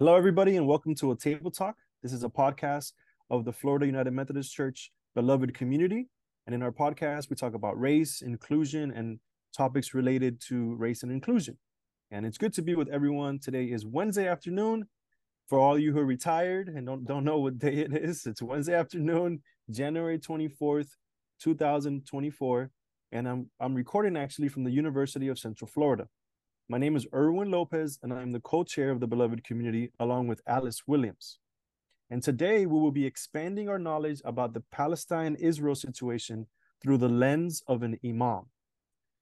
Hello, everybody, and welcome to a Table Talk. This is a podcast of the Florida United Methodist Church beloved community. And in our podcast, we talk about race, inclusion, and topics related to race and inclusion. And it's good to be with everyone. Today is Wednesday afternoon. For all you who are retired and don't, don't know what day it is, it's Wednesday afternoon, January 24th, 2024. And I'm, I'm recording actually from the University of Central Florida. My name is Erwin Lopez, and I'm the co chair of the Beloved Community along with Alice Williams. And today we will be expanding our knowledge about the Palestine Israel situation through the lens of an Imam.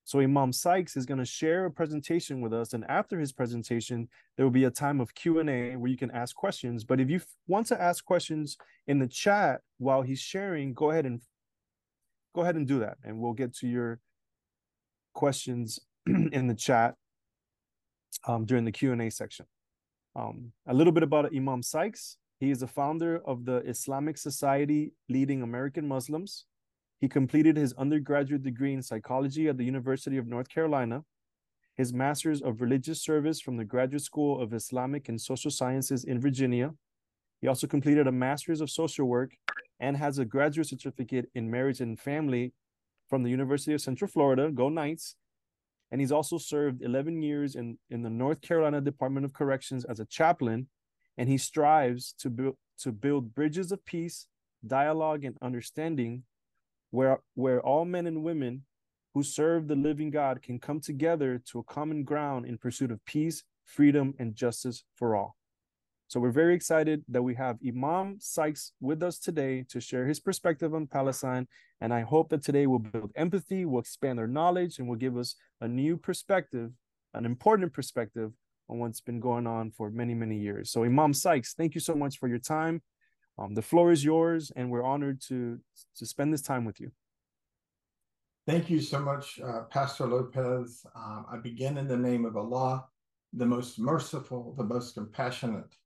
So, Imam Sykes is going to share a presentation with us. And after his presentation, there will be a time of Q&A where you can ask questions. But if you want to ask questions in the chat while he's sharing, go ahead and go ahead and do that. And we'll get to your questions in the chat um, during the Q&A section. Um, a little bit about Imam Sykes. He is the founder of the Islamic Society Leading American Muslims. He completed his undergraduate degree in psychology at the University of North Carolina, his master's of religious service from the Graduate School of Islamic and Social Sciences in Virginia. He also completed a master's of social work and has a graduate certificate in marriage and family from the University of Central Florida, go Knights, and he's also served 11 years in, in the North Carolina Department of Corrections as a chaplain, and he strives to build to build bridges of peace, dialogue, and understanding, where where all men and women who serve the living God can come together to a common ground in pursuit of peace, freedom, and justice for all. So we're very excited that we have Imam Sykes with us today to share his perspective on Palestine. And I hope that today will build empathy, will expand our knowledge, and will give us a new perspective, an important perspective on what's been going on for many, many years. So Imam Sykes, thank you so much for your time. Um, the floor is yours, and we're honored to, to spend this time with you. Thank you so much, uh, Pastor Lopez. Um, I begin in the name of Allah, the most merciful, the most compassionate,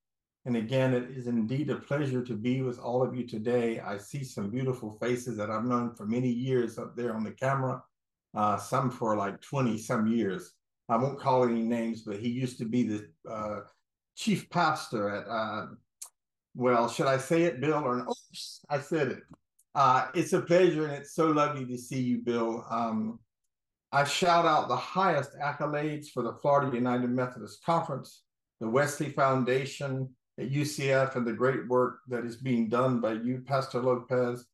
and again, it is indeed a pleasure to be with all of you today. I see some beautiful faces that I've known for many years up there on the camera, uh, some for like 20 some years. I won't call any names, but he used to be the uh, chief pastor at, uh, well, should I say it, Bill? Or oops, I said it. Uh, it's a pleasure and it's so lovely to see you, Bill. Um, I shout out the highest accolades for the Florida United Methodist Conference, the Wesley Foundation, at UCF and the great work that is being done by you, Pastor Lopez.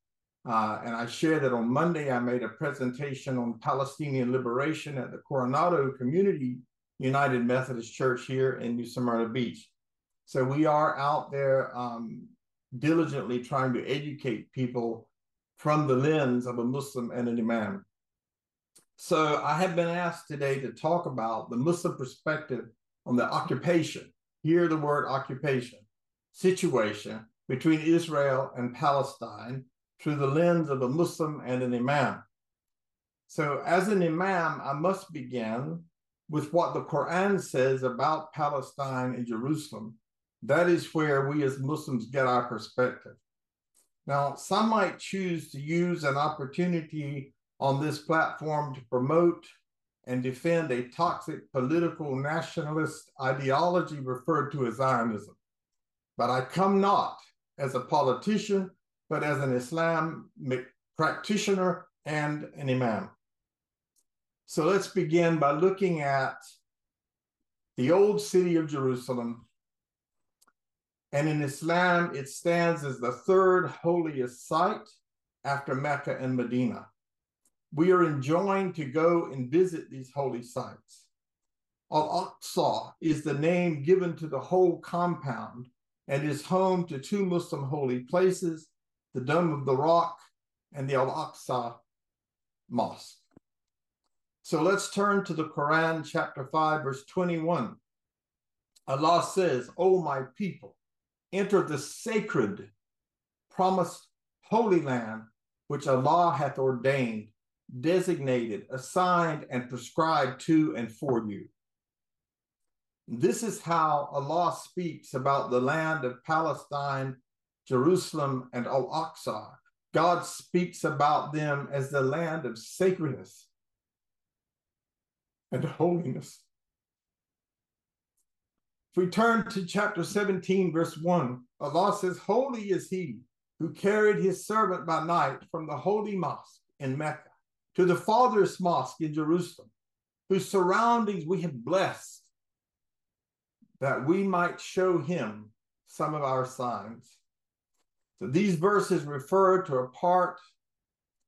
Uh, and I shared that on Monday, I made a presentation on Palestinian liberation at the Coronado Community United Methodist Church here in New Smyrna Beach. So we are out there um, diligently trying to educate people from the lens of a Muslim and an Imam. So I have been asked today to talk about the Muslim perspective on the occupation hear the word occupation, situation between Israel and Palestine through the lens of a Muslim and an Imam. So, as an Imam, I must begin with what the Quran says about Palestine and Jerusalem. That is where we as Muslims get our perspective. Now, some might choose to use an opportunity on this platform to promote and defend a toxic political nationalist ideology referred to as Zionism. But I come not as a politician, but as an Islamic practitioner and an imam. So let's begin by looking at the old city of Jerusalem. And in Islam, it stands as the third holiest site after Mecca and Medina we are enjoined to go and visit these holy sites. Al Aqsa is the name given to the whole compound and is home to two Muslim holy places, the Dome of the Rock and the Al Aqsa Mosque. So let's turn to the Quran, chapter 5, verse 21. Allah says, O my people, enter the sacred, promised holy land which Allah hath ordained designated, assigned, and prescribed to and for you. This is how Allah speaks about the land of Palestine, Jerusalem, and Al Aqsa. God speaks about them as the land of sacredness and holiness. If we turn to chapter 17, verse 1, Allah says, Holy is he who carried his servant by night from the holy mosque in Mecca to the farthest mosque in Jerusalem, whose surroundings we have blessed, that we might show him some of our signs. So these verses refer to a part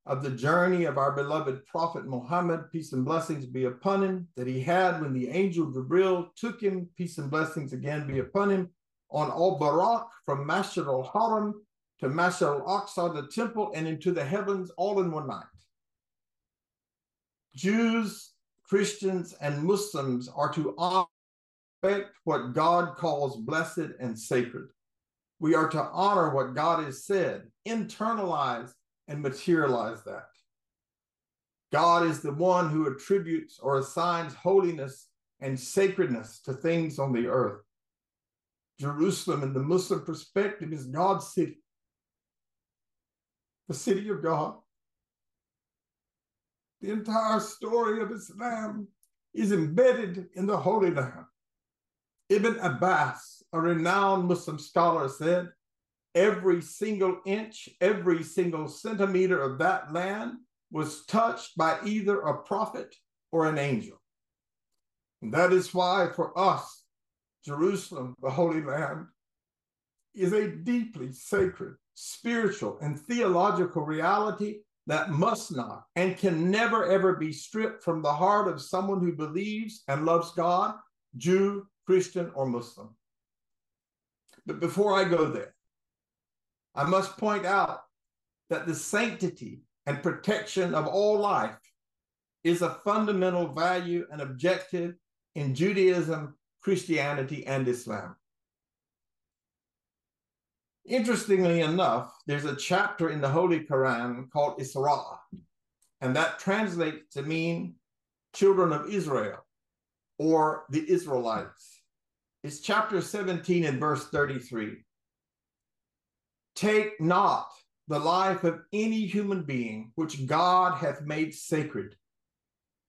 of the journey of our beloved Prophet Muhammad, peace and blessings be upon him, that he had when the angel Jibril took him, peace and blessings again be upon him, on Al Buraq from Masjid al Haram to Masjid al Aqsa, the temple, and into the heavens all in one night. Jews, Christians, and Muslims are to respect what God calls blessed and sacred. We are to honor what God has said, internalize and materialize that. God is the one who attributes or assigns holiness and sacredness to things on the earth. Jerusalem, in the Muslim perspective, is God's city, the city of God. The entire story of Islam is embedded in the Holy Land. Ibn Abbas, a renowned Muslim scholar, said, every single inch, every single centimeter of that land was touched by either a prophet or an angel. And that is why for us, Jerusalem, the Holy Land, is a deeply sacred, spiritual, and theological reality that must not and can never ever be stripped from the heart of someone who believes and loves God, Jew, Christian, or Muslim. But before I go there, I must point out that the sanctity and protection of all life is a fundamental value and objective in Judaism, Christianity, and Islam. Interestingly enough, there's a chapter in the Holy Quran called Isra, and that translates to mean children of Israel or the Israelites. It's chapter 17 and verse 33. Take not the life of any human being which God hath made sacred,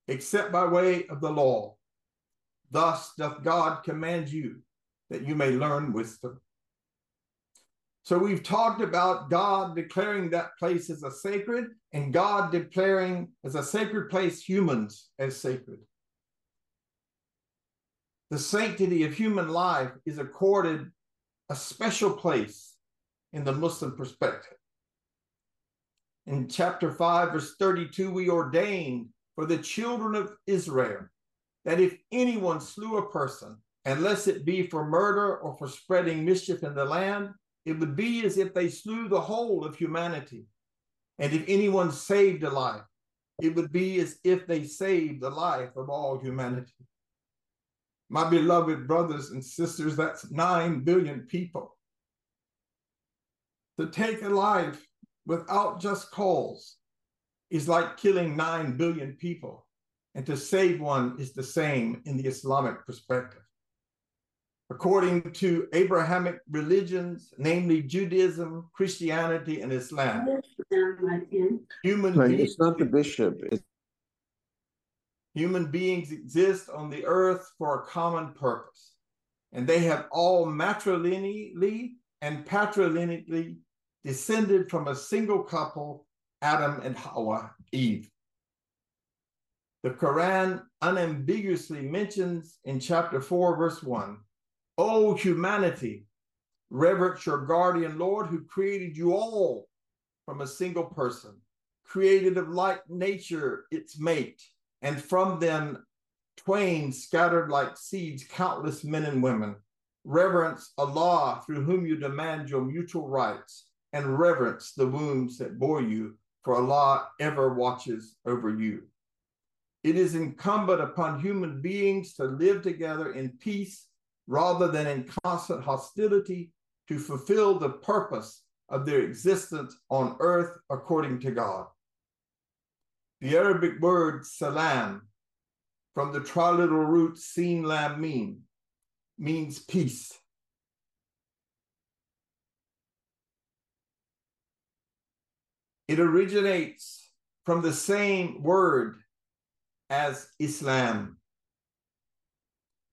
except by way of the law. Thus doth God command you that you may learn wisdom. So we've talked about God declaring that place as a sacred and God declaring as a sacred place humans as sacred. The sanctity of human life is accorded a special place in the Muslim perspective. In chapter 5, verse 32, we ordained for the children of Israel that if anyone slew a person, unless it be for murder or for spreading mischief in the land, it would be as if they slew the whole of humanity. And if anyone saved a life, it would be as if they saved the life of all humanity. My beloved brothers and sisters, that's 9 billion people to take a life without just cause is like killing 9 billion people. And to save one is the same in the Islamic perspective. According to Abrahamic religions, namely Judaism, Christianity, and Islam, human like, beings, it's not the bishop. It's... Human beings exist on the earth for a common purpose, and they have all matrilineally and patrilineally descended from a single couple, Adam and Hawa, Eve. The Quran unambiguously mentions in chapter 4, verse 1 O humanity, reverence your guardian Lord who created you all from a single person, created of like nature its mate, and from them twain scattered like seeds countless men and women. Reverence Allah through whom you demand your mutual rights and reverence the wombs that bore you, for Allah ever watches over you. It is incumbent upon human beings to live together in peace rather than in constant hostility to fulfill the purpose of their existence on earth according to God. The Arabic word salam, from the triliteral root sin lam mim, means peace. It originates from the same word as Islam.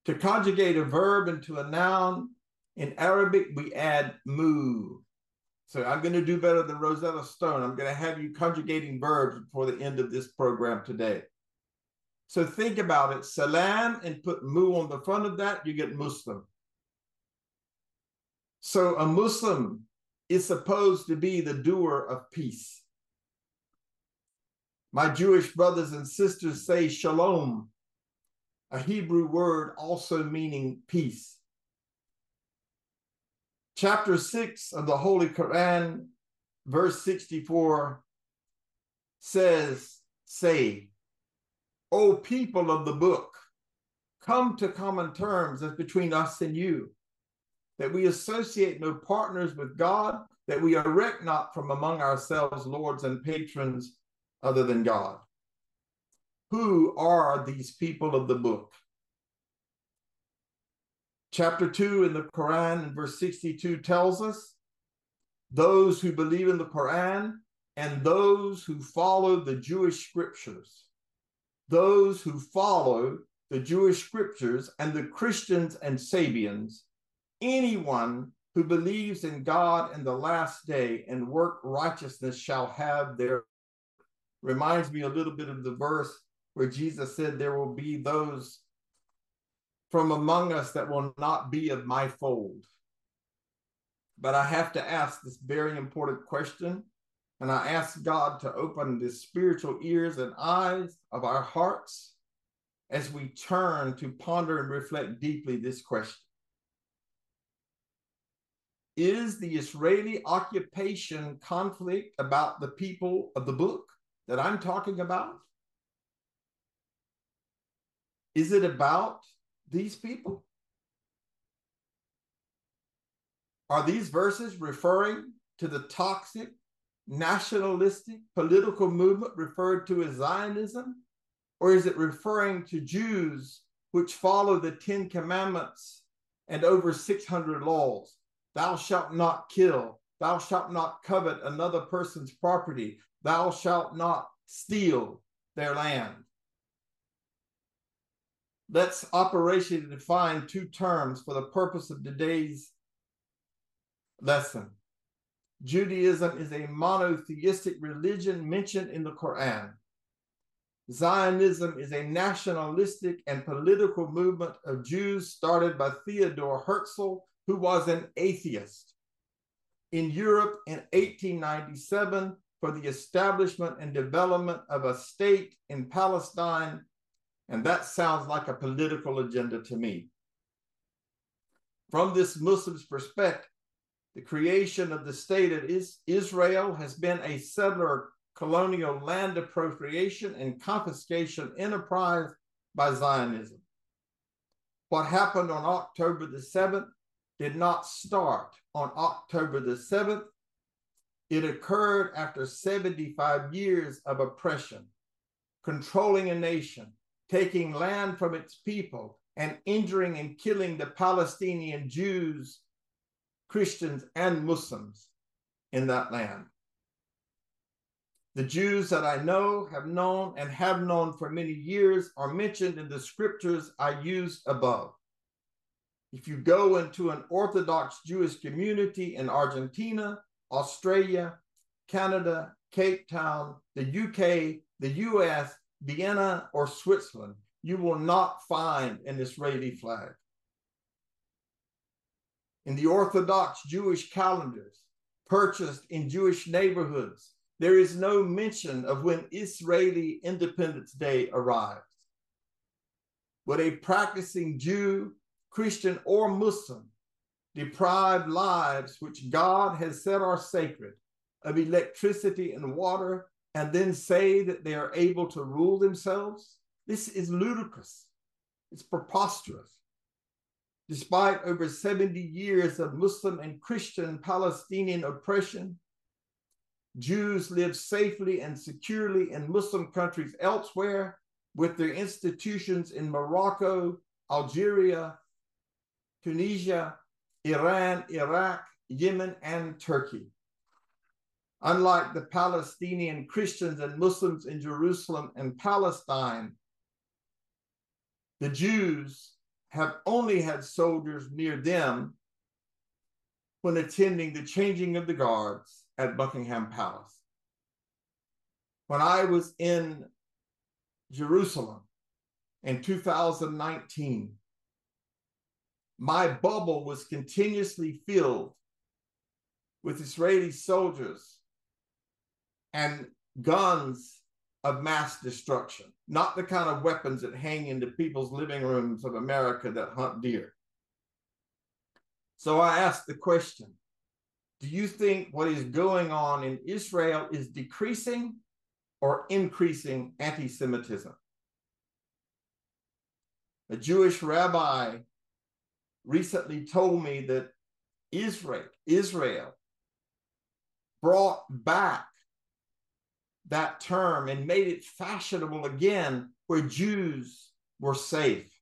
To conjugate a verb into a noun, in Arabic, we add mu. So I'm going to do better than Rosetta Stone. I'm going to have you conjugating verbs before the end of this program today. So think about it. Salam and put mu on the front of that, you get Muslim. So a Muslim is supposed to be the doer of peace. My Jewish brothers and sisters say shalom, a Hebrew word also meaning peace. Chapter 6 of the Holy Quran, verse 64 says, Say, O people of the book, come to common terms as between us and you, that we associate no partners with God, that we erect not from among ourselves lords and patrons other than God. Who are these people of the book? Chapter 2 in the Quran in verse 62 tells us those who believe in the Quran and those who follow the Jewish scriptures. Those who follow the Jewish scriptures and the Christians and Sabians, anyone who believes in God in the last day and work righteousness shall have their reminds me a little bit of the verse where Jesus said, There will be those from among us that will not be of my fold. But I have to ask this very important question. And I ask God to open the spiritual ears and eyes of our hearts as we turn to ponder and reflect deeply this question. Is the Israeli occupation conflict about the people of the book? that I'm talking about? Is it about these people? Are these verses referring to the toxic, nationalistic, political movement referred to as Zionism? Or is it referring to Jews which follow the Ten Commandments and over 600 laws? Thou shalt not kill, thou shalt not covet another person's property, Thou shalt not steal their land. Let's operationally define two terms for the purpose of today's lesson. Judaism is a monotheistic religion mentioned in the Quran. Zionism is a nationalistic and political movement of Jews started by Theodore Herzl, who was an atheist. In Europe in 1897, for the establishment and development of a state in Palestine. And that sounds like a political agenda to me. From this Muslim's perspective, the creation of the state of Israel has been a settler colonial land appropriation and confiscation enterprise by Zionism. What happened on October the 7th did not start on October the 7th. It occurred after 75 years of oppression, controlling a nation, taking land from its people, and injuring and killing the Palestinian Jews, Christians, and Muslims in that land. The Jews that I know, have known, and have known for many years are mentioned in the scriptures I used above. If you go into an Orthodox Jewish community in Argentina, Australia, Canada, Cape Town, the UK, the US, Vienna, or Switzerland, you will not find an Israeli flag. In the Orthodox Jewish calendars purchased in Jewish neighborhoods, there is no mention of when Israeli Independence Day arrives. Would a practicing Jew, Christian, or Muslim deprived lives which God has set are sacred of electricity and water and then say that they are able to rule themselves? This is ludicrous. It's preposterous. Despite over 70 years of Muslim and Christian Palestinian oppression, Jews live safely and securely in Muslim countries elsewhere with their institutions in Morocco, Algeria, Tunisia, Iran, Iraq, Yemen, and Turkey. Unlike the Palestinian Christians and Muslims in Jerusalem and Palestine, the Jews have only had soldiers near them when attending the changing of the guards at Buckingham Palace. When I was in Jerusalem in 2019, my bubble was continuously filled with Israeli soldiers and guns of mass destruction, not the kind of weapons that hang into people's living rooms of America that hunt deer. So I asked the question Do you think what is going on in Israel is decreasing or increasing anti Semitism? A Jewish rabbi recently told me that Israel, Israel brought back that term and made it fashionable again where Jews were safe.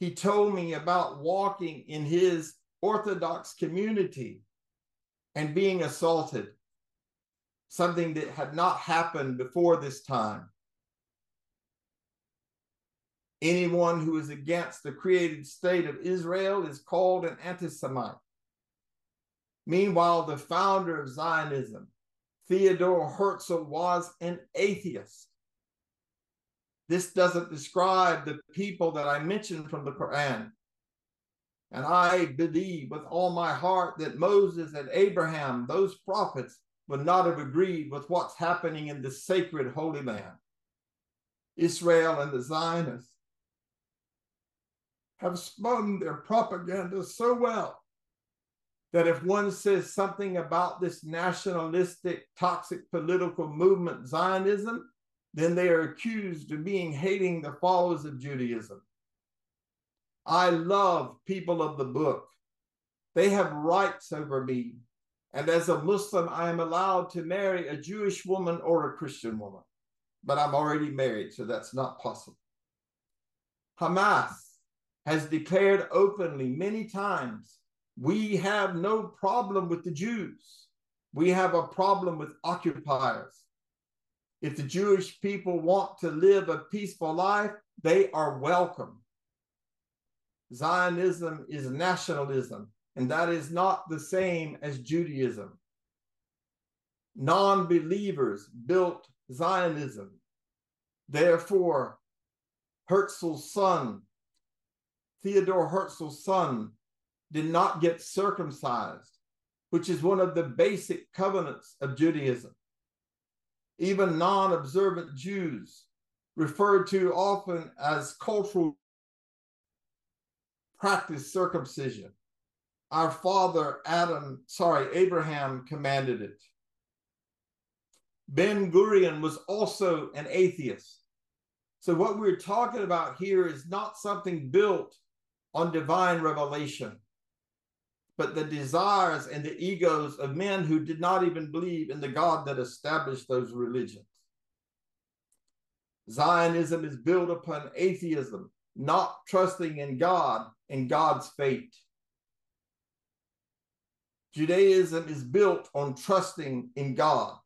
He told me about walking in his Orthodox community and being assaulted, something that had not happened before this time. Anyone who is against the created state of Israel is called an anti Semite. Meanwhile, the founder of Zionism, Theodore Herzl, was an atheist. This doesn't describe the people that I mentioned from the Quran. And I believe with all my heart that Moses and Abraham, those prophets, would not have agreed with what's happening in the sacred Holy Land. Israel and the Zionists have spun their propaganda so well that if one says something about this nationalistic, toxic political movement, Zionism, then they are accused of being hating the followers of Judaism. I love people of the book. They have rights over me. And as a Muslim, I am allowed to marry a Jewish woman or a Christian woman. But I'm already married, so that's not possible. Hamas has declared openly many times we have no problem with the Jews. We have a problem with occupiers. If the Jewish people want to live a peaceful life, they are welcome. Zionism is nationalism, and that is not the same as Judaism. Non believers built Zionism. Therefore, Herzl's son Theodore Herzl's son did not get circumcised, which is one of the basic covenants of Judaism. Even non observant Jews, referred to often as cultural, practice circumcision. Our father Adam, sorry, Abraham commanded it. Ben Gurion was also an atheist. So, what we're talking about here is not something built on divine revelation, but the desires and the egos of men who did not even believe in the God that established those religions. Zionism is built upon atheism, not trusting in God and God's fate. Judaism is built on trusting in God.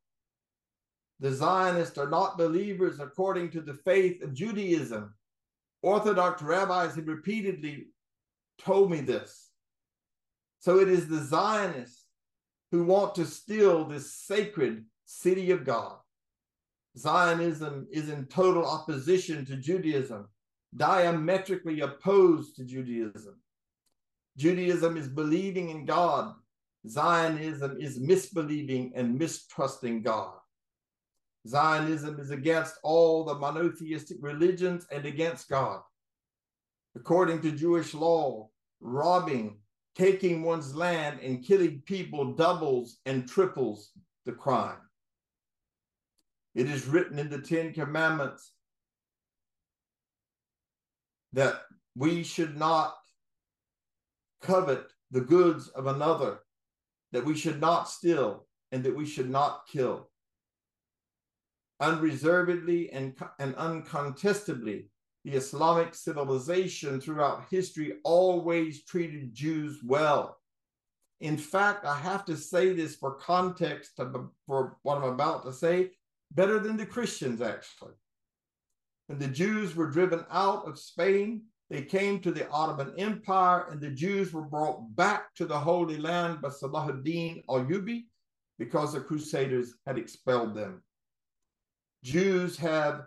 The Zionists are not believers according to the faith of Judaism. Orthodox rabbis have repeatedly told me this. So it is the Zionists who want to steal this sacred city of God. Zionism is in total opposition to Judaism, diametrically opposed to Judaism. Judaism is believing in God. Zionism is misbelieving and mistrusting God. Zionism is against all the monotheistic religions and against God according to Jewish law, robbing, taking one's land, and killing people doubles and triples the crime. It is written in the Ten Commandments that we should not covet the goods of another, that we should not steal, and that we should not kill. Unreservedly and, and uncontestably, the Islamic civilization throughout history always treated Jews well. In fact, I have to say this for context for what I'm about to say, better than the Christians actually. When the Jews were driven out of Spain, They came to the Ottoman Empire, and the Jews were brought back to the Holy Land by Salahuddin Ayyubi because the Crusaders had expelled them. Jews had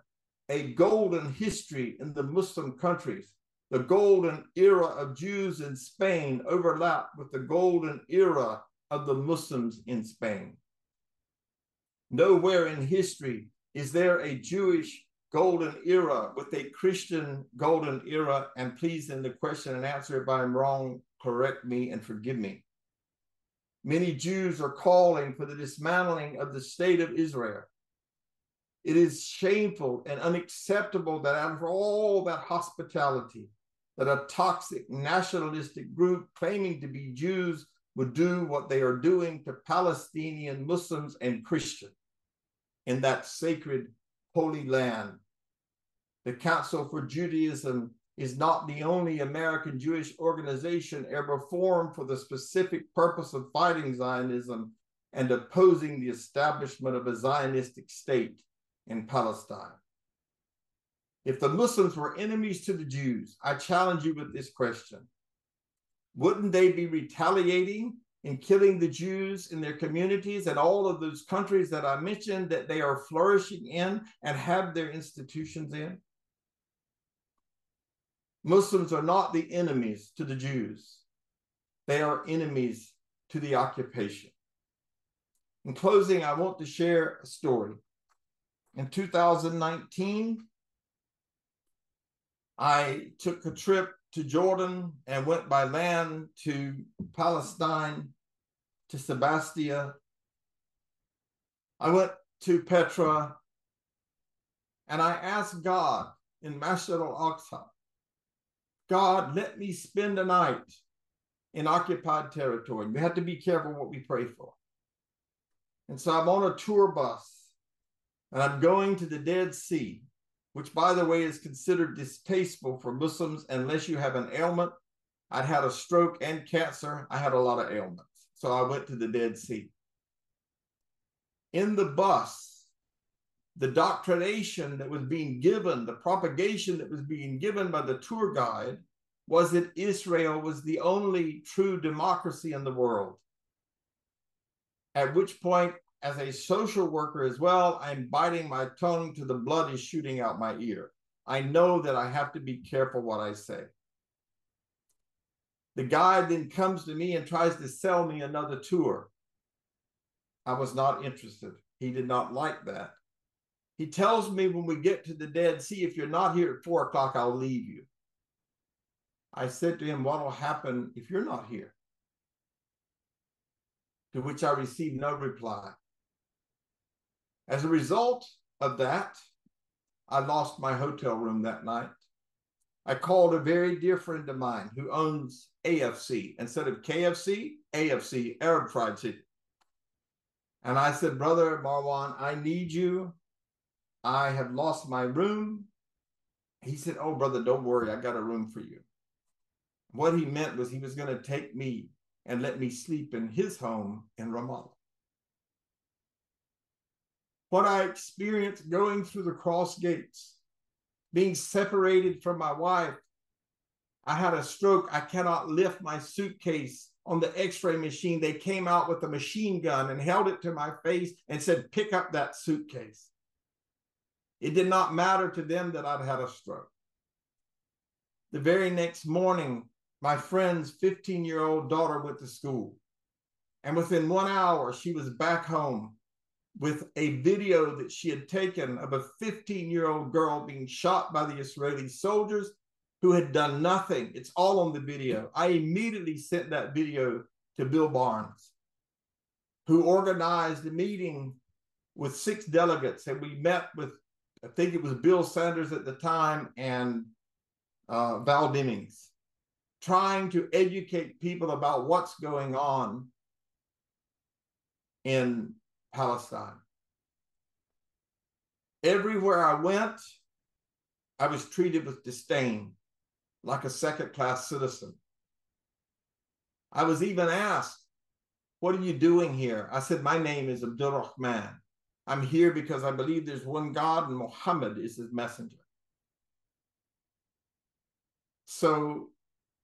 a golden history in the Muslim countries. The golden era of Jews in Spain overlapped with the golden era of the Muslims in Spain. Nowhere in history is there a Jewish golden era with a Christian golden era. And please, in the question and answer, if I'm wrong, correct me and forgive me. Many Jews are calling for the dismantling of the state of Israel. It is shameful and unacceptable that after all that hospitality, that a toxic nationalistic group claiming to be Jews would do what they are doing to Palestinian Muslims and Christians in that sacred Holy Land. The Council for Judaism is not the only American Jewish organization ever formed for the specific purpose of fighting Zionism and opposing the establishment of a Zionistic state in Palestine. If the Muslims were enemies to the Jews, I challenge you with this question Wouldn't they be retaliating and killing the Jews in their communities and all of those countries that I mentioned that they are flourishing in and have their institutions in? Muslims are not the enemies to the Jews, they are enemies to the occupation. In closing, I want to share a story. In 2019, I took a trip to Jordan and went by land to Palestine, to Sebastia. I went to Petra and I asked God in Masjid al-Aqsa, God, let me spend a night in occupied territory. We have to be careful what we pray for. And so I'm on a tour bus and I'm going to the Dead Sea which by the way is considered distasteful for Muslims unless you have an ailment. I'd had a stroke and cancer. I had a lot of ailments. So I went to the Dead Sea. In the bus, the doctrination that was being given, the propagation that was being given by the tour guide was that Israel was the only true democracy in the world. At which point as a social worker as well, I'm biting my tongue to the blood is shooting out my ear. I know that I have to be careful what I say. The guy then comes to me and tries to sell me another tour. I was not interested. He did not like that. He tells me when we get to the Dead Sea, if you're not here at four o'clock, I'll leave you. I said to him, What will happen if you're not here? To which I received no reply. As a result of that, I lost my hotel room that night. I called a very dear friend of mine who owns AFC instead of KFC, AFC, Arab Fried Chicken. And I said, Brother Marwan, I need you. I have lost my room. He said, Oh, brother, don't worry. I got a room for you. What he meant was he was going to take me and let me sleep in his home in Ramallah what I experienced going through the cross gates, being separated from my wife. I had a stroke. I cannot lift my suitcase on the x ray machine. They came out with a machine gun and held it to my face and said, Pick up that suitcase. It did not matter to them that I'd had a stroke. The very next morning, my friend's 15 year old daughter went to school. And within one hour, she was back home with a video that she had taken of a 15 year old girl being shot by the Israeli soldiers who had done nothing. It's all on the video. I immediately sent that video to Bill Barnes, who organized a meeting with six delegates. And we met with, I think it was Bill Sanders at the time and uh, Val Demings, trying to educate people about what's going on in Palestine. Everywhere I went, I was treated with disdain, like a second class citizen. I was even asked, What are you doing here? I said, My name is Abdul Rahman. I'm here because I believe there's one God and Muhammad is his messenger. So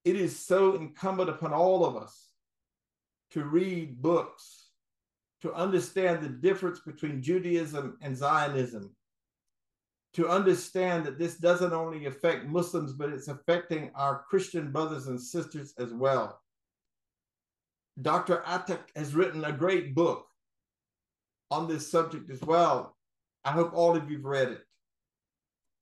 it is so incumbent upon all of us to read books, to understand the difference between Judaism and Zionism, to understand that this doesn't only affect Muslims, but it's affecting our Christian brothers and sisters as well. Dr. Ateek has written a great book on this subject as well. I hope all of you've read it.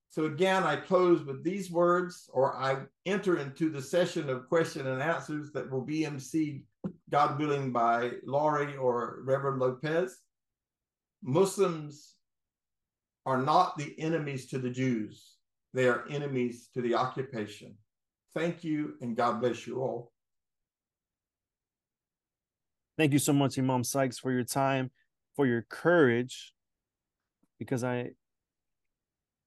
So again, I close with these words, or I enter into the session of question and answers that will be emceed, God willing, by Laurie or Reverend Lopez. Muslims are not the enemies to the Jews. They are enemies to the occupation. Thank you, and God bless you all. Thank you so much, Imam Sykes, for your time, for your courage, because I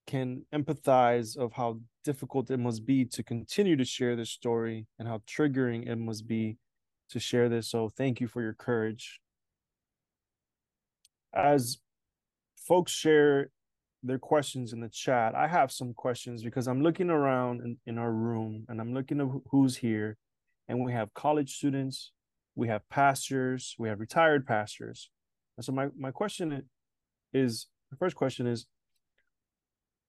can empathize of how difficult it must be to continue to share this story and how triggering it must be to share this. So thank you for your courage. As folks share their questions in the chat, I have some questions because I'm looking around in, in our room and I'm looking at who's here. And we have college students, we have pastors, we have retired pastors. And so my, my question is the first question is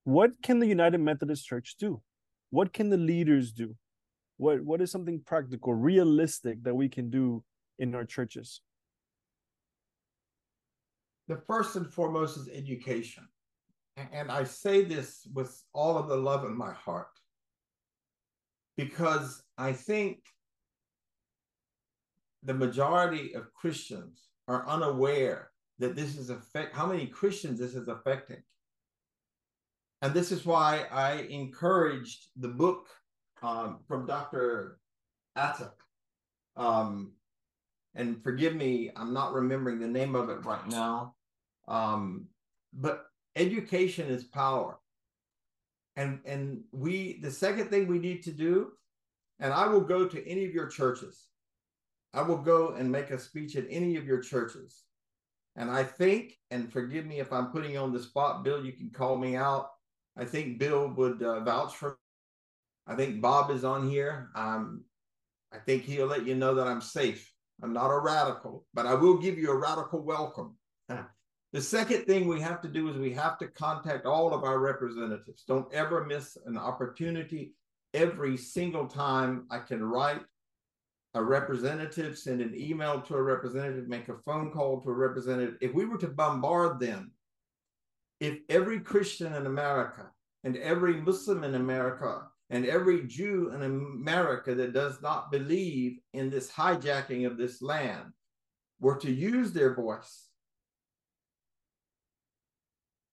what can the United Methodist Church do? What can the leaders do? What what is something practical, realistic that we can do in our churches? The first and foremost is education. And I say this with all of the love in my heart because I think the majority of Christians are unaware that this is affect how many Christians this is affecting. And this is why I encouraged the book um, from Dr. Ateek. Um, and forgive me, I'm not remembering the name of it right now. Um, but education is power. And and we the second thing we need to do, and I will go to any of your churches. I will go and make a speech at any of your churches. And I think, and forgive me if I'm putting you on the spot, Bill, you can call me out. I think Bill would uh, vouch for. I think Bob is on here. Um, I think he'll let you know that I'm safe. I'm not a radical, but I will give you a radical welcome. The second thing we have to do is we have to contact all of our representatives. Don't ever miss an opportunity. Every single time I can write a representative, send an email to a representative, make a phone call to a representative. If we were to bombard them if every Christian in America and every Muslim in America and every Jew in America that does not believe in this hijacking of this land were to use their voice,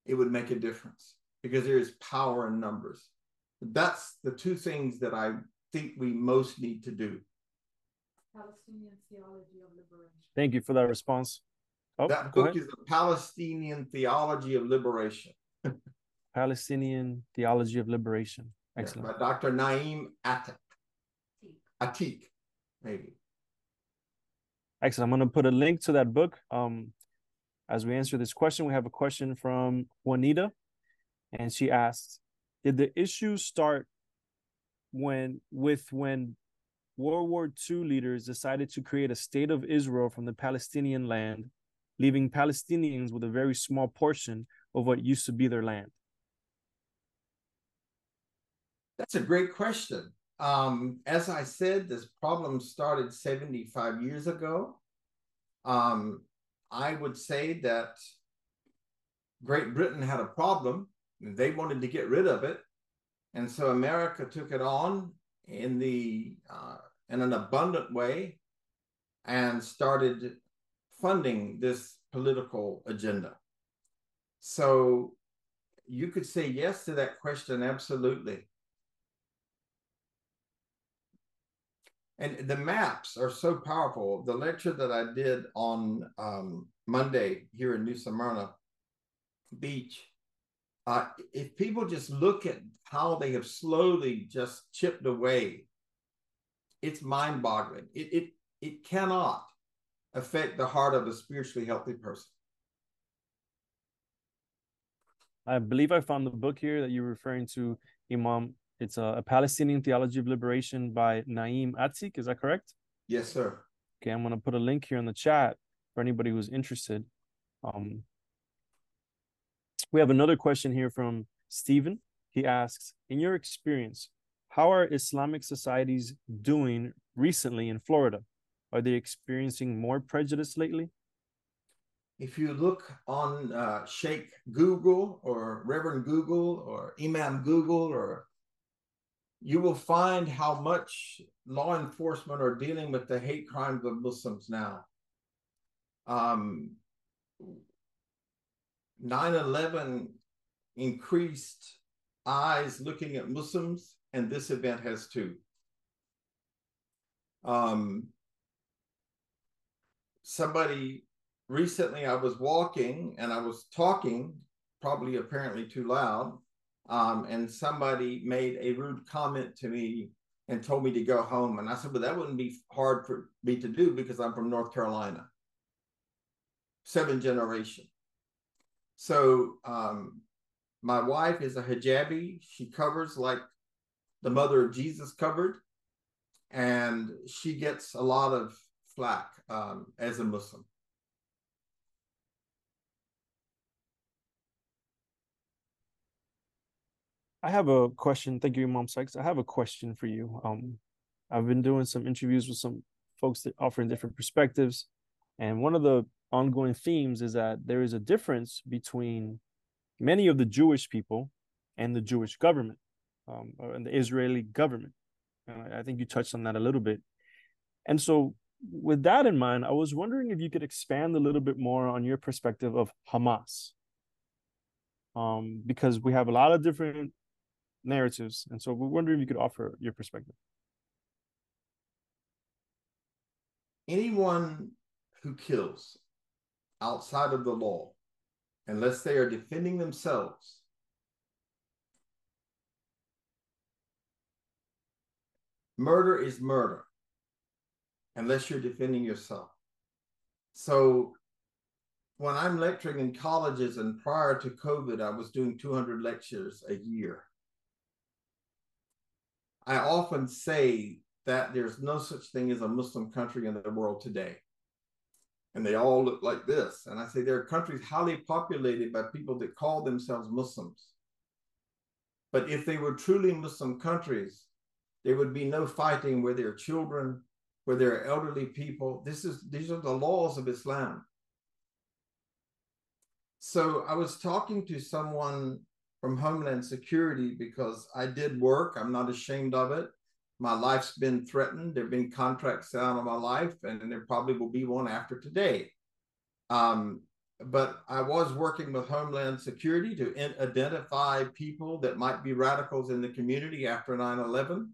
it would make a difference because there is power in numbers. That's the two things that I think we most need to do. Palestinian theology of liberation. Thank you for that response. Oh, that book ahead. is the Palestinian Theology of Liberation. Palestinian Theology of Liberation. Excellent. Yeah, by Dr. Naim Ateek. Ateek, maybe. Excellent. I'm going to put a link to that book. Um, as we answer this question, we have a question from Juanita, and she asks, "Did the issue start when with when World War II leaders decided to create a state of Israel from the Palestinian land leaving Palestinians with a very small portion of what used to be their land? That's a great question. Um, as I said, this problem started 75 years ago. Um, I would say that Great Britain had a problem. They wanted to get rid of it. And so America took it on in the uh, in an abundant way and started funding this political agenda. So you could say yes to that question, absolutely. And the maps are so powerful. The lecture that I did on um, Monday here in New Smyrna Beach, uh, if people just look at how they have slowly just chipped away, it's mind boggling. It, it, it cannot affect the heart of a spiritually healthy person? I believe I found the book here that you're referring to, Imam. It's a, a Palestinian Theology of Liberation by Naim Ateek. Is that correct? Yes, sir. Okay, I'm gonna put a link here in the chat for anybody who's interested. Um, we have another question here from Stephen. He asks, in your experience, how are Islamic societies doing recently in Florida? Are they experiencing more prejudice lately? If you look on uh, Sheikh Google or Reverend Google or Imam Google, or you will find how much law enforcement are dealing with the hate crimes of Muslims now. Um, 9-11 increased eyes looking at Muslims, and this event has too. Um, somebody recently, I was walking and I was talking, probably apparently too loud, um, and somebody made a rude comment to me and told me to go home. And I said, "Well, that wouldn't be hard for me to do because I'm from North Carolina, seven generation. So um, my wife is a hijabi. She covers like the mother of Jesus covered, and she gets a lot of flack um, as a Muslim. I have a question. Thank you, Imam Sykes. I have a question for you. Um, I've been doing some interviews with some folks that offering different perspectives, and one of the ongoing themes is that there is a difference between many of the Jewish people and the Jewish government, um, and the Israeli government. And I think you touched on that a little bit. And so, with that in mind, I was wondering if you could expand a little bit more on your perspective of Hamas. Um, because we have a lot of different narratives, and so we're wondering if you could offer your perspective. Anyone who kills outside of the law, unless they are defending themselves, murder is murder, unless you're defending yourself. So when I'm lecturing in colleges and prior to COVID, I was doing 200 lectures a year. I often say that there's no such thing as a Muslim country in the world today and they all look like this. And I say there are countries highly populated by people that call themselves Muslims. But if they were truly Muslim countries, there would be no fighting where there are children, where there are elderly people. This is these are the laws of Islam. So I was talking to someone from Homeland Security because I did work. I'm not ashamed of it my life's been threatened. There have been contracts out of my life, and there probably will be one after today. Um, but I was working with Homeland Security to in- identify people that might be radicals in the community after 9 11.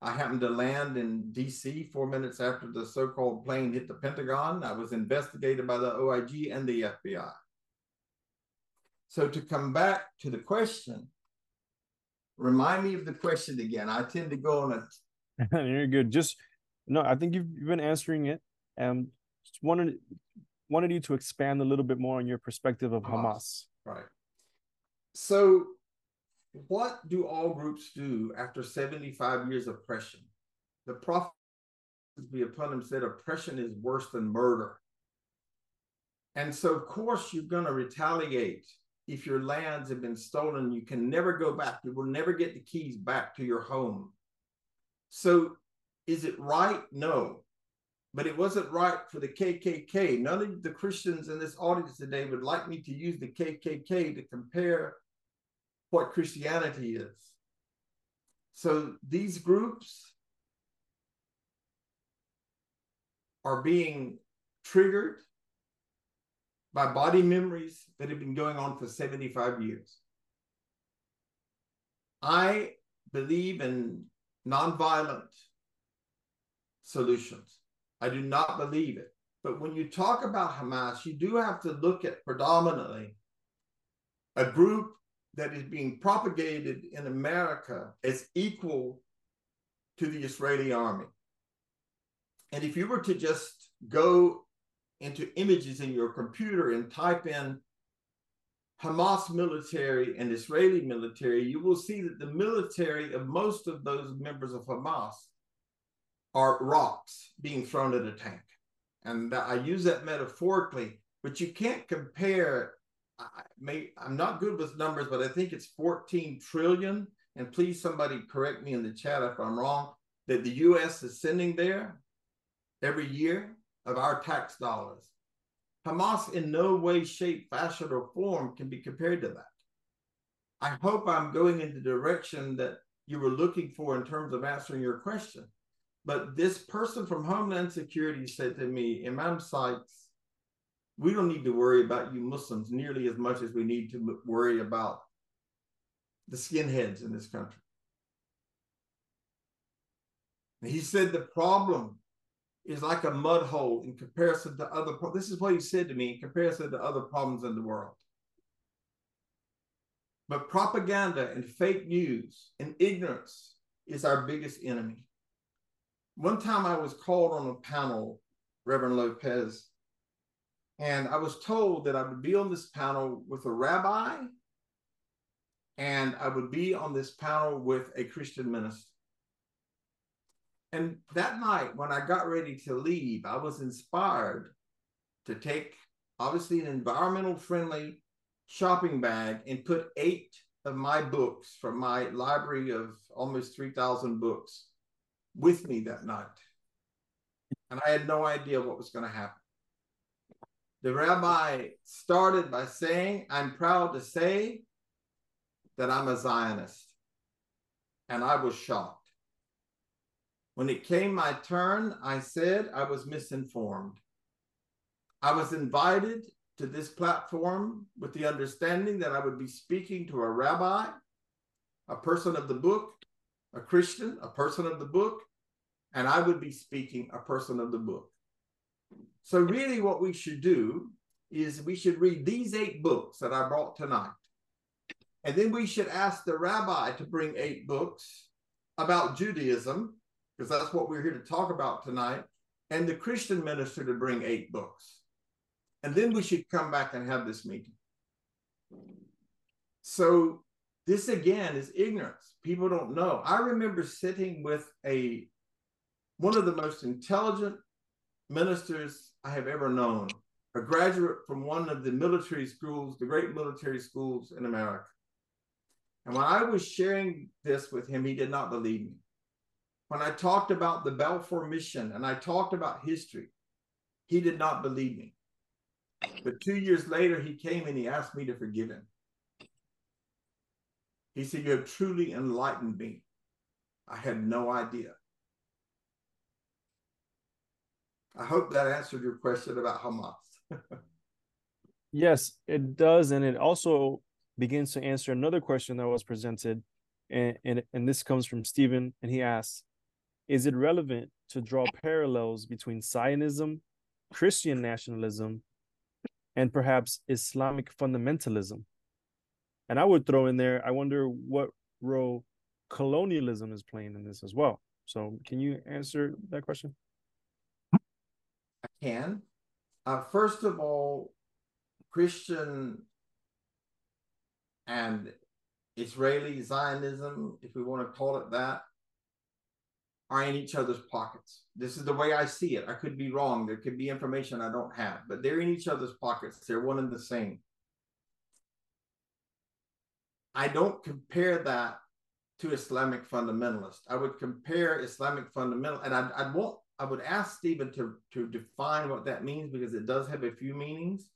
I happened to land in DC four minutes after the so called plane hit the Pentagon. I was investigated by the OIG and the FBI. So, to come back to the question, Remind me of the question again. I tend to go on a. You're good. Just no. I think you've, you've been answering it, and just wanted wanted you to expand a little bit more on your perspective of Hamas. Hamas. Right. So, what do all groups do after 75 years of oppression? The prophet be upon him said, oppression is worse than murder. And so, of course, you're going to retaliate if your lands have been stolen, you can never go back. You will never get the keys back to your home. So, is it right? No. But it wasn't right for the KKK. None of the Christians in this audience today would like me to use the KKK to compare what Christianity is. So, these groups are being triggered by body memories that have been going on for 75 years. I believe in nonviolent solutions. I do not believe it. But when you talk about Hamas, you do have to look at predominantly a group that is being propagated in America as equal to the Israeli army. And if you were to just go into images in your computer and type in Hamas military and Israeli military, you will see that the military of most of those members of Hamas are rocks being thrown at a tank. And I use that metaphorically, but you can't compare. I may, I'm not good with numbers, but I think it's 14 trillion. And please, somebody correct me in the chat if I'm wrong, that the US is sending there every year of our tax dollars. Hamas in no way, shape, fashion, or form can be compared to that. I hope I'm going in the direction that you were looking for in terms of answering your question. But this person from Homeland Security said to me, Imam Sykes, we don't need to worry about you Muslims nearly as much as we need to worry about the skinheads in this country. He said the problem is like a mud hole in comparison to other. This is what he said to me in comparison to other problems in the world. But propaganda and fake news and ignorance is our biggest enemy. One time I was called on a panel, Reverend Lopez, and I was told that I would be on this panel with a rabbi and I would be on this panel with a Christian minister. And that night, when I got ready to leave, I was inspired to take, obviously, an environmental friendly shopping bag and put eight of my books from my library of almost 3,000 books with me that night. And I had no idea what was going to happen. The rabbi started by saying, I'm proud to say that I'm a Zionist. And I was shocked. When it came my turn, I said I was misinformed. I was invited to this platform with the understanding that I would be speaking to a rabbi, a person of the book, a Christian, a person of the book, and I would be speaking a person of the book. So, really, what we should do is we should read these eight books that I brought tonight. And then we should ask the rabbi to bring eight books about Judaism because that's what we're here to talk about tonight, and the Christian minister to bring eight books. And then we should come back and have this meeting. So, this again is ignorance. People don't know. I remember sitting with a one of the most intelligent ministers I have ever known, a graduate from one of the military schools, the great military schools in America. And when I was sharing this with him, he did not believe me when I talked about the Balfour mission and I talked about history, he did not believe me. But two years later, he came and he asked me to forgive him. He said, You have truly enlightened me. I had no idea. I hope that answered your question about Hamas. yes, it does. And it also begins to answer another question that was presented. And, and, and this comes from Stephen, and he asks, is it relevant to draw parallels between Zionism, Christian nationalism, and perhaps Islamic fundamentalism? And I would throw in there, I wonder what role colonialism is playing in this as well. So, can you answer that question? I can. Uh, first of all, Christian and Israeli Zionism, if we want to call it that, are in each other's pockets. This is the way I see it. I could be wrong. There could be information I don't have, but they're in each other's pockets. They're one and the same. I don't compare that to Islamic fundamentalist. I would compare Islamic fundamental, and I'd, I'd want I would ask Stephen to to define what that means because it does have a few meanings.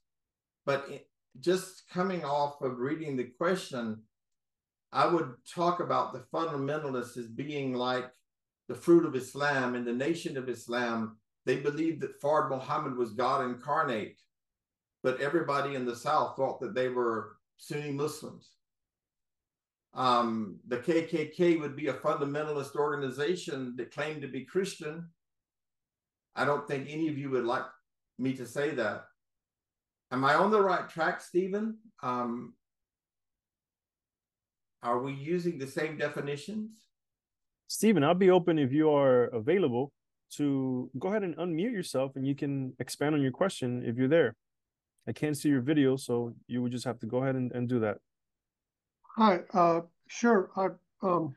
But it, just coming off of reading the question, I would talk about the fundamentalists as being like the fruit of Islam and the nation of Islam, they believed that Fard Muhammad was God incarnate. But everybody in the South thought that they were Sunni Muslims. Um, the KKK would be a fundamentalist organization that claimed to be Christian. I don't think any of you would like me to say that. Am I on the right track, Stephen? Um, are we using the same definitions? Stephen, I'll be open if you are available to go ahead and unmute yourself and you can expand on your question if you're there. I can't see your video, so you would just have to go ahead and, and do that. Hi, uh, sure. I, um,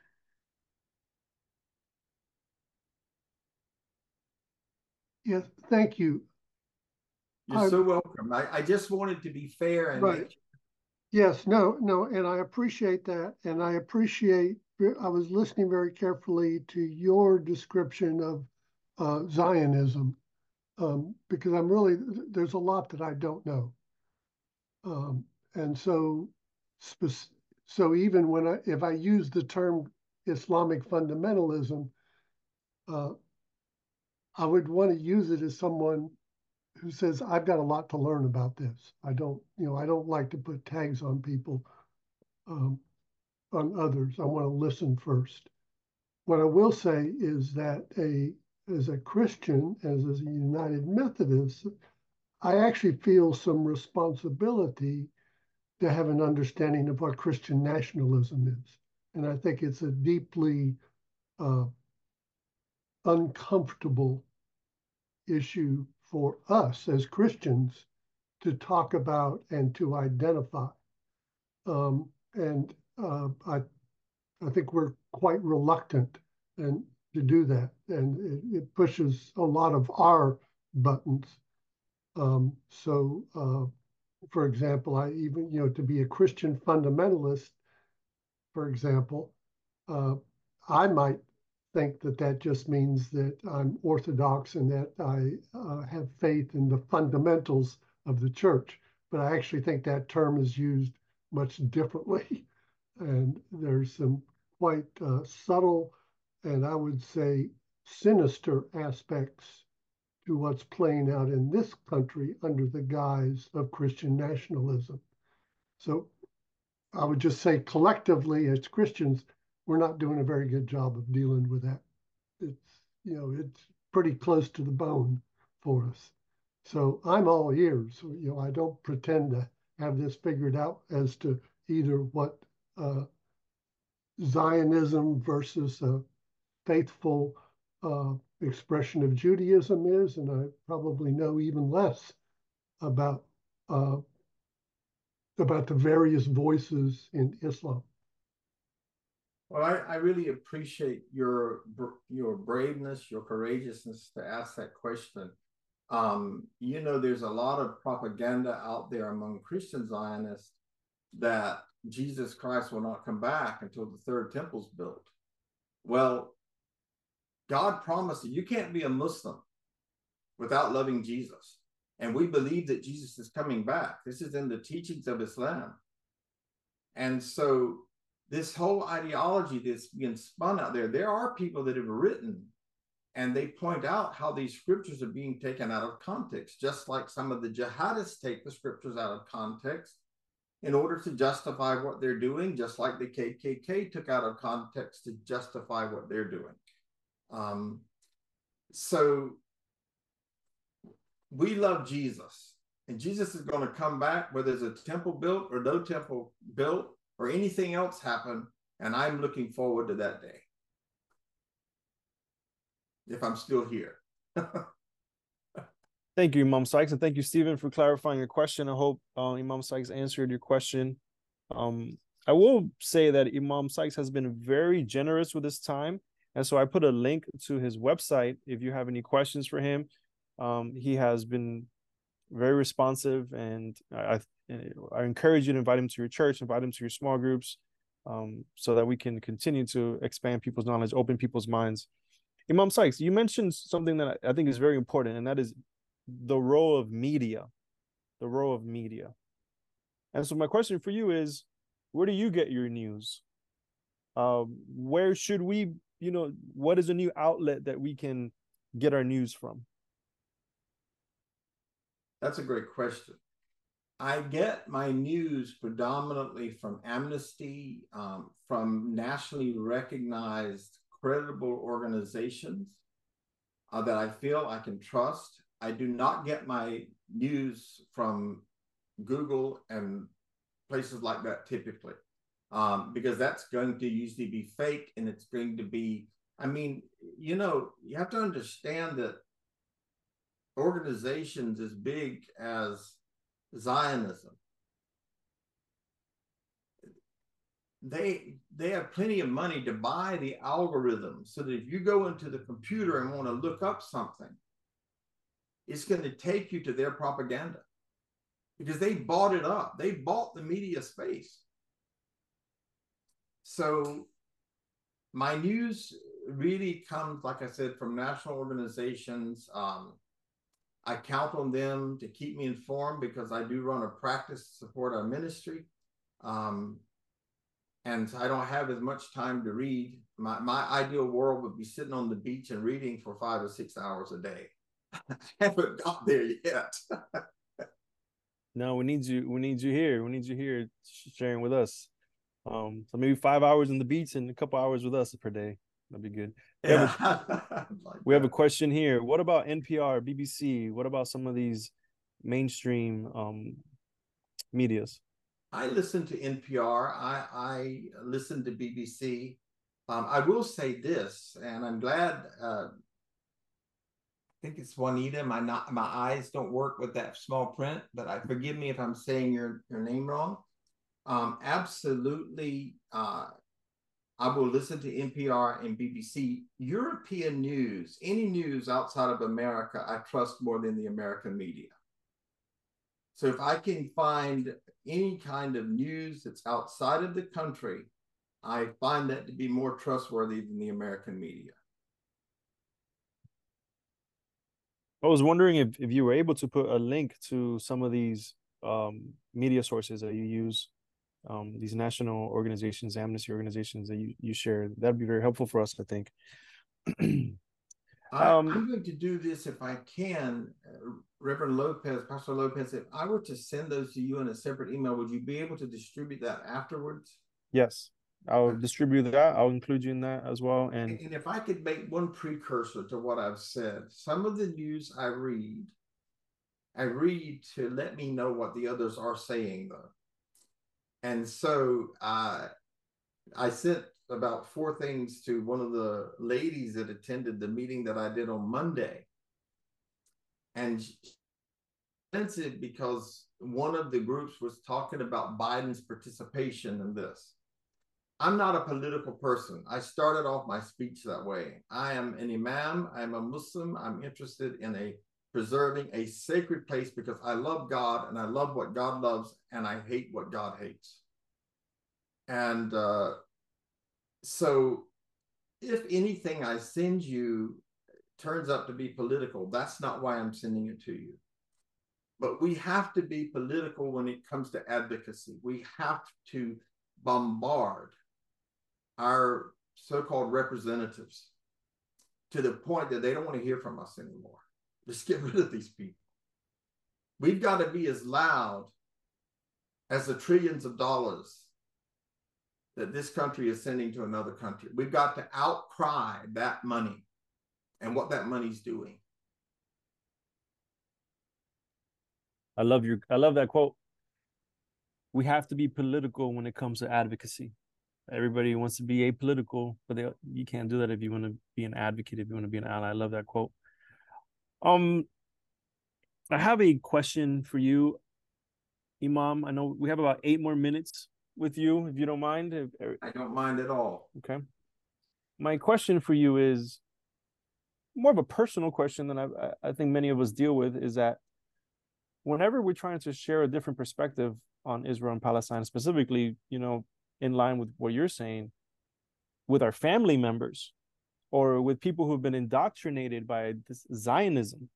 yes, thank you. You're I- so welcome. I, I just wanted to be fair and Right. make- Yes, no, no, and I appreciate that. And I appreciate, I was listening very carefully to your description of uh, Zionism. Um, because I'm really, there's a lot that I don't know. Um, and so, so even when I, if I use the term Islamic fundamentalism, uh, I would want to use it as someone who says, I've got a lot to learn about this. I don't, you know, I don't like to put tags on people, um, on others. I want to listen first. What I will say is that a, as a Christian, as, a United Methodist, I actually feel some responsibility to have an understanding of what Christian nationalism is. And I think it's a deeply uh, uncomfortable issue for us as Christians to talk about and to identify. Um, and uh, I, I think we're quite reluctant and to do that, and it, it pushes a lot of our buttons. Um, so, uh, for example, I even you know to be a Christian fundamentalist, for example, uh, I might think that that just means that I'm Orthodox and that I uh, have faith in the fundamentals of the church. But I actually think that term is used much differently. And there's some quite uh, subtle and I would say sinister aspects to what's playing out in this country under the guise of Christian nationalism. So I would just say collectively as Christians, we're not doing a very good job of dealing with that. It's, you know, it's pretty close to the bone for us. So I'm all ears. You know, I don't pretend to have this figured out as to either what uh, Zionism versus a faithful uh, expression of Judaism is, and I probably know even less about uh, about the various voices in Islam. Well, I, I really appreciate your your braveness, your courageousness to ask that question. Um, you know, there's a lot of propaganda out there among Christian Zionists that Jesus Christ will not come back until the third temple's built. Well, God promised that you can't be a Muslim without loving Jesus. And we believe that Jesus is coming back. This is in the teachings of Islam. And so this whole ideology that's being spun out there, there are people that have written and they point out how these scriptures are being taken out of context, just like some of the jihadists take the scriptures out of context in order to justify what they're doing, just like the KKK took out of context to justify what they're doing. Um, so we love Jesus, and Jesus is going to come back whether there's a temple built or no temple built or anything else happen. And I'm looking forward to that day. If I'm still here. Thank you, Imam Sykes, and thank you, Stephen, for clarifying your question. I hope uh, Imam Sykes answered your question. Um, I will say that Imam Sykes has been very generous with his time, and so I put a link to his website if you have any questions for him. Um, he has been very responsive, and I, I encourage you to invite him to your church, invite him to your small groups, um, so that we can continue to expand people's knowledge, open people's minds. Imam Sykes, you mentioned something that I think is very important, and that is the role of media, the role of media. And so my question for you is, where do you get your news? Uh, where should we, you know, what is a new outlet that we can get our news from? That's a great question. I get my news predominantly from Amnesty, um, from nationally recognized credible organizations uh, that I feel I can trust. I do not get my news from Google and places like that typically, um, because that's going to usually be fake and it's going to be, I mean, you know, you have to understand that organizations as big as Zionism. They they have plenty of money to buy the algorithm so that if you go into the computer and want to look up something, it's going to take you to their propaganda because they bought it up. They bought the media space. So my news really comes, like I said, from national organizations. Um, I count on them to keep me informed because I do run a practice to support our ministry. Um, and I don't have as much time to read. My, my ideal world would be sitting on the beach and reading for five or six hours a day. I haven't got there yet. no, we need you. We need you here. We need you here sharing with us. Um, so maybe five hours in the beach and a couple hours with us per day. That'd be good. We, yeah. have, a, like we have a question here. What about NPR, BBC? What about some of these mainstream um medias? I listen to NPR. I, I listen to BBC. Um, I will say this, and I'm glad. Uh, think it's Juanita. My not my eyes don't work with that small print, but I forgive me if I'm saying your your name wrong. Um, absolutely, uh, I will listen to NPR and BBC. European news, any news outside of America, I trust more than the American media. So if I can find any kind of news that's outside of the country, I find that to be more trustworthy than the American media. I was wondering if, if you were able to put a link to some of these um, media sources that you use um, these national organizations, amnesty organizations that you, you share. That'd be very helpful for us, I think. um, I'm going to do this if I can, uh, Reverend Lopez, Pastor Lopez. If I were to send those to you in a separate email, would you be able to distribute that afterwards? Yes, I'll distribute that. I'll include you in that as well. And, and if I could make one precursor to what I've said, some of the news I read, I read to let me know what the others are saying, though. And so uh, I sent about four things to one of the ladies that attended the meeting that I did on Monday. And it because one of the groups was talking about Biden's participation in this. I'm not a political person. I started off my speech that way. I am an imam, I'm a Muslim, I'm interested in a preserving a sacred place because I love God and I love what God loves and I hate what God hates. And uh, so, if anything I send you turns out to be political, that's not why I'm sending it to you. But we have to be political when it comes to advocacy. We have to bombard our so called representatives to the point that they don't want to hear from us anymore. Just get rid of these people. We've got to be as loud as the trillions of dollars that this country is sending to another country. We've got to outcry that money and what that money's doing. I love your I love that quote. We have to be political when it comes to advocacy. Everybody wants to be apolitical, but they, you can't do that if you want to be an advocate, if you want to be an ally. I love that quote. Um, I have a question for you, Imam. I know we have about eight more minutes with you, if you don't mind. If, I don't mind at all. Okay. My question for you is more of a personal question than I, I think many of us deal with is that whenever we're trying to share a different perspective on Israel and Palestine, specifically, you know, in line with what you're saying, with our family members or with people who've been indoctrinated by this Zionism,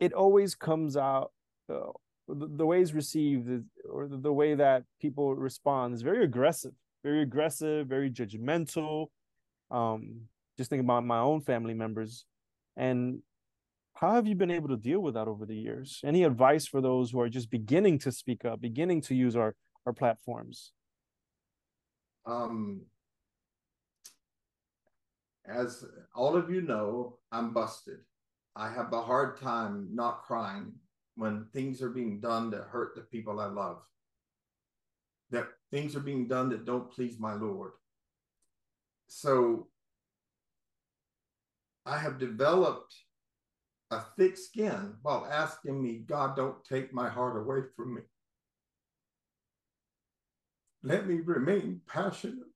it always comes out, uh, the, the way it's received or the, the way that people respond is very aggressive, very aggressive, very judgmental. Um, just think about my own family members. And how have you been able to deal with that over the years? Any advice for those who are just beginning to speak up, beginning to use our, our platforms? Um, as all of you know, I'm busted. I have a hard time not crying when things are being done that hurt the people I love, that things are being done that don't please my Lord. So I have developed a thick skin while asking me, God, don't take my heart away from me. Let me remain passionate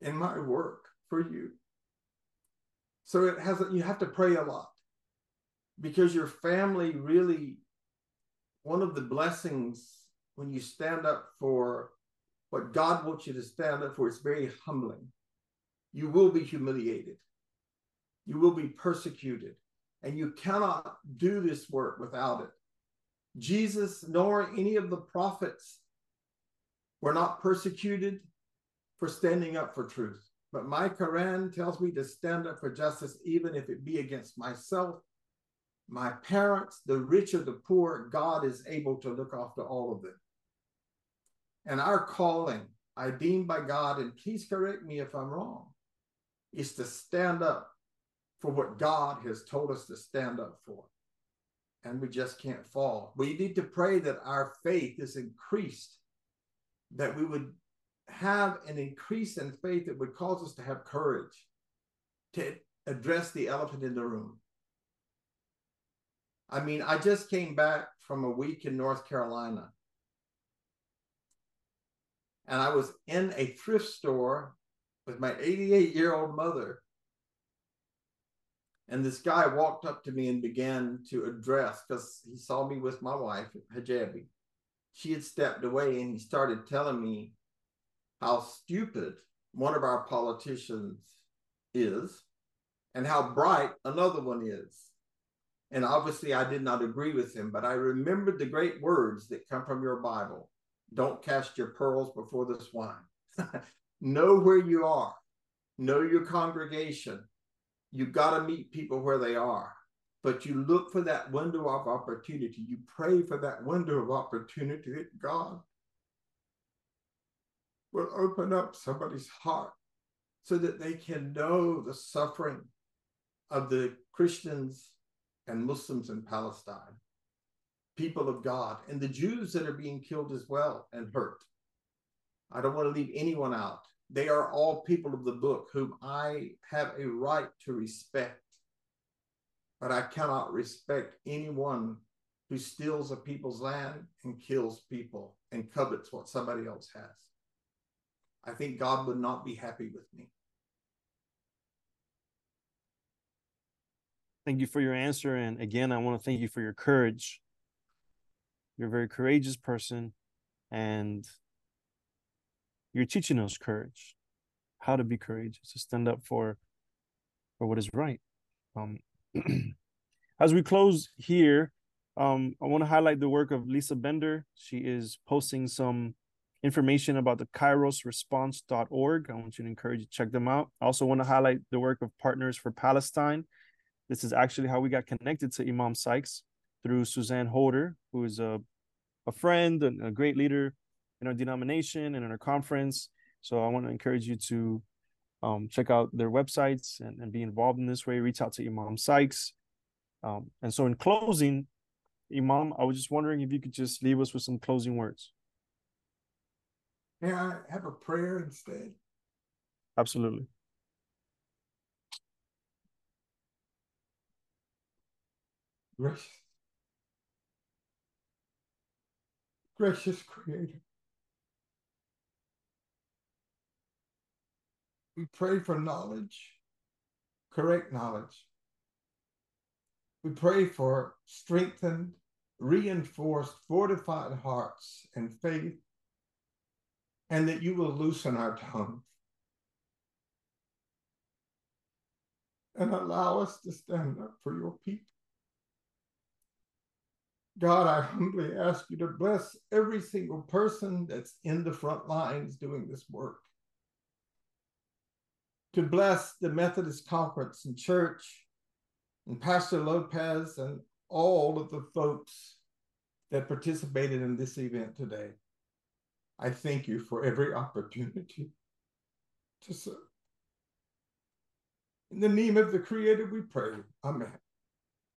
in my work for you. So it has you have to pray a lot because your family really one of the blessings when you stand up for what God wants you to stand up for, is very humbling. You will be humiliated. You will be persecuted. And you cannot do this work without it. Jesus nor any of the prophets were not persecuted for standing up for truth. But my Quran tells me to stand up for justice, even if it be against myself, my parents, the rich or the poor. God is able to look after all of them. And our calling, I deem by God, and please correct me if I'm wrong, is to stand up for what God has told us to stand up for. And we just can't fall. We need to pray that our faith is increased, that we would have an increase in faith that would cause us to have courage to address the elephant in the room. I mean, I just came back from a week in North Carolina. And I was in a thrift store with my 88 year old mother. And this guy walked up to me and began to address because he saw me with my wife, Hijabi. She had stepped away and he started telling me how stupid one of our politicians is and how bright another one is. And obviously, I did not agree with him, but I remembered the great words that come from your Bible don't cast your pearls before the swine. know where you are, know your congregation. You've got to meet people where they are, but you look for that window of opportunity. You pray for that window of opportunity that God will open up somebody's heart so that they can know the suffering of the Christians and Muslims in Palestine, people of God, and the Jews that are being killed as well and hurt. I don't want to leave anyone out. They are all people of the book whom I have a right to respect. But I cannot respect anyone who steals a people's land and kills people and covets what somebody else has. I think God would not be happy with me. Thank you for your answer. And again, I want to thank you for your courage. You're a very courageous person, and you're teaching us courage, how to be courageous, to stand up for for what is right. Um, as we close here, um, I want to highlight the work of Lisa Bender. She is posting some information about the kairosresponse.org. I want you to encourage you to check them out. I also want to highlight the work of Partners for Palestine. This is actually how we got connected to Imam Sykes through Suzanne Holder, who is a, a friend and a great leader in our denomination and in our conference. So I want to encourage you to um, check out their websites and, and be involved in this way. Reach out to Imam Sykes. Um, and so, in closing, Imam, I was just wondering if you could just leave us with some closing words. May I have a prayer instead? Absolutely. Gracious, gracious Creator, we pray for knowledge, correct knowledge. We pray for strengthened, reinforced, fortified hearts and faith and that you will loosen our tongue and allow us to stand up for your people. God, I humbly ask you to bless every single person that's in the front lines doing this work. To bless the Methodist Conference and Church and Pastor Lopez and all of the folks that participated in this event today. I thank you for every opportunity to serve. In the name of the Creator, we pray. Amen.